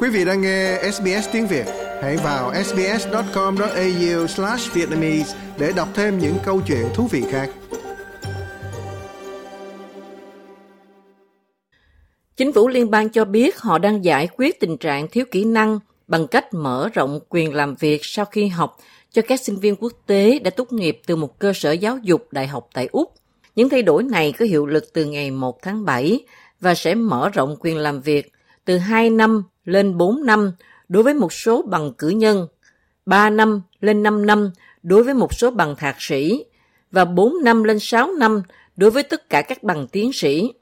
Quý vị đang nghe SBS tiếng Việt, hãy vào sbs.com.au/vietnamese để đọc thêm những câu chuyện thú vị khác. Chính phủ liên bang cho biết họ đang giải quyết tình trạng thiếu kỹ năng bằng cách mở rộng quyền làm việc sau khi học cho các sinh viên quốc tế đã tốt nghiệp từ một cơ sở giáo dục đại học tại Úc. Những thay đổi này có hiệu lực từ ngày 1 tháng 7 và sẽ mở rộng quyền làm việc từ 2 năm lên 4 năm đối với một số bằng cử nhân, 3 năm lên 5 năm đối với một số bằng thạc sĩ và 4 năm lên 6 năm đối với tất cả các bằng tiến sĩ.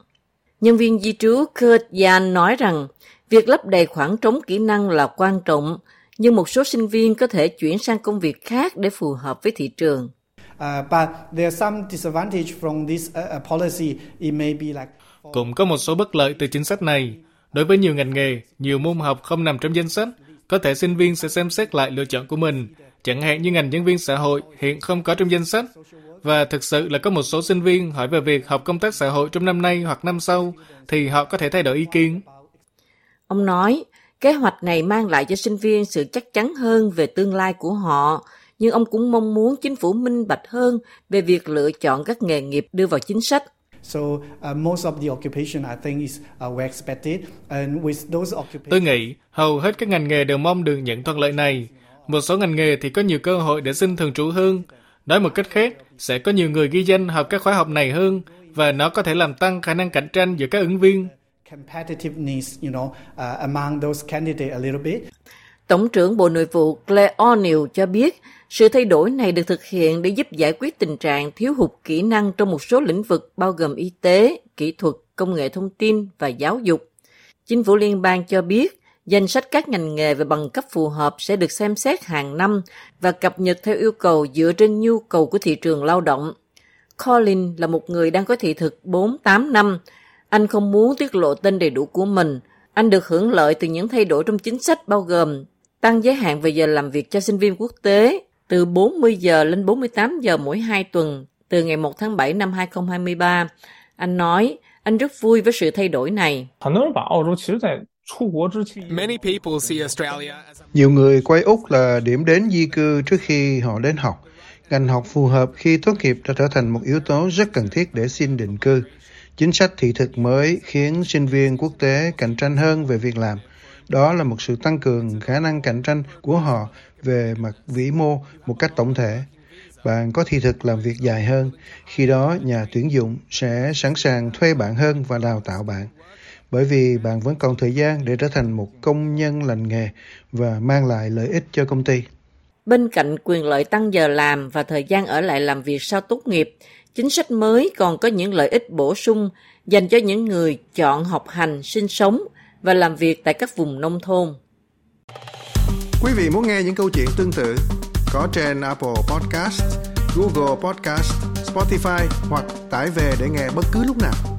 Nhân viên di trú Kurt Yan nói rằng việc lấp đầy khoảng trống kỹ năng là quan trọng, nhưng một số sinh viên có thể chuyển sang công việc khác để phù hợp với thị trường. Cũng có một số bất lợi từ chính sách này. Đối với nhiều ngành nghề, nhiều môn học không nằm trong danh sách, có thể sinh viên sẽ xem xét lại lựa chọn của mình, chẳng hạn như ngành nhân viên xã hội hiện không có trong danh sách. Và thực sự là có một số sinh viên hỏi về việc học công tác xã hội trong năm nay hoặc năm sau, thì họ có thể thay đổi ý kiến. Ông nói, kế hoạch này mang lại cho sinh viên sự chắc chắn hơn về tương lai của họ, nhưng ông cũng mong muốn chính phủ minh bạch hơn về việc lựa chọn các nghề nghiệp đưa vào chính sách. So uh, most of the occupation I think is uh, well expected and with those occupations Tôi nghĩ hầu hết các ngành nghề đều mong được những thuận lợi này. Một số ngành nghề thì có nhiều cơ hội để xin thường trú hơn. Nói một cách khác, sẽ có nhiều người ghi danh học các khóa học này hơn và nó có thể làm tăng khả năng cạnh tranh giữa các ứng viên. Competitiveness, you know, uh, among those candidates a little bit. Tổng trưởng Bộ Nội vụ Claire O'Neill cho biết sự thay đổi này được thực hiện để giúp giải quyết tình trạng thiếu hụt kỹ năng trong một số lĩnh vực bao gồm y tế, kỹ thuật, công nghệ thông tin và giáo dục. Chính phủ liên bang cho biết danh sách các ngành nghề và bằng cấp phù hợp sẽ được xem xét hàng năm và cập nhật theo yêu cầu dựa trên nhu cầu của thị trường lao động. Colin là một người đang có thị thực 4-8 năm. Anh không muốn tiết lộ tên đầy đủ của mình. Anh được hưởng lợi từ những thay đổi trong chính sách bao gồm tăng giới hạn về giờ làm việc cho sinh viên quốc tế từ 40 giờ lên 48 giờ mỗi 2 tuần từ ngày 1 tháng 7 năm 2023. Anh nói, anh rất vui với sự thay đổi này. Nhiều người quay Úc là điểm đến di cư trước khi họ đến học. Ngành học phù hợp khi tốt nghiệp đã trở thành một yếu tố rất cần thiết để xin định cư. Chính sách thị thực mới khiến sinh viên quốc tế cạnh tranh hơn về việc làm. Đó là một sự tăng cường khả năng cạnh tranh của họ về mặt vĩ mô một cách tổng thể. Bạn có thị thực làm việc dài hơn, khi đó nhà tuyển dụng sẽ sẵn sàng thuê bạn hơn và đào tạo bạn. Bởi vì bạn vẫn còn thời gian để trở thành một công nhân lành nghề và mang lại lợi ích cho công ty. Bên cạnh quyền lợi tăng giờ làm và thời gian ở lại làm việc sau tốt nghiệp, chính sách mới còn có những lợi ích bổ sung dành cho những người chọn học hành, sinh sống và làm việc tại các vùng nông thôn. Quý vị muốn nghe những câu chuyện tương tự có trên Apple Podcast, Google Podcast, Spotify hoặc tải về để nghe bất cứ lúc nào.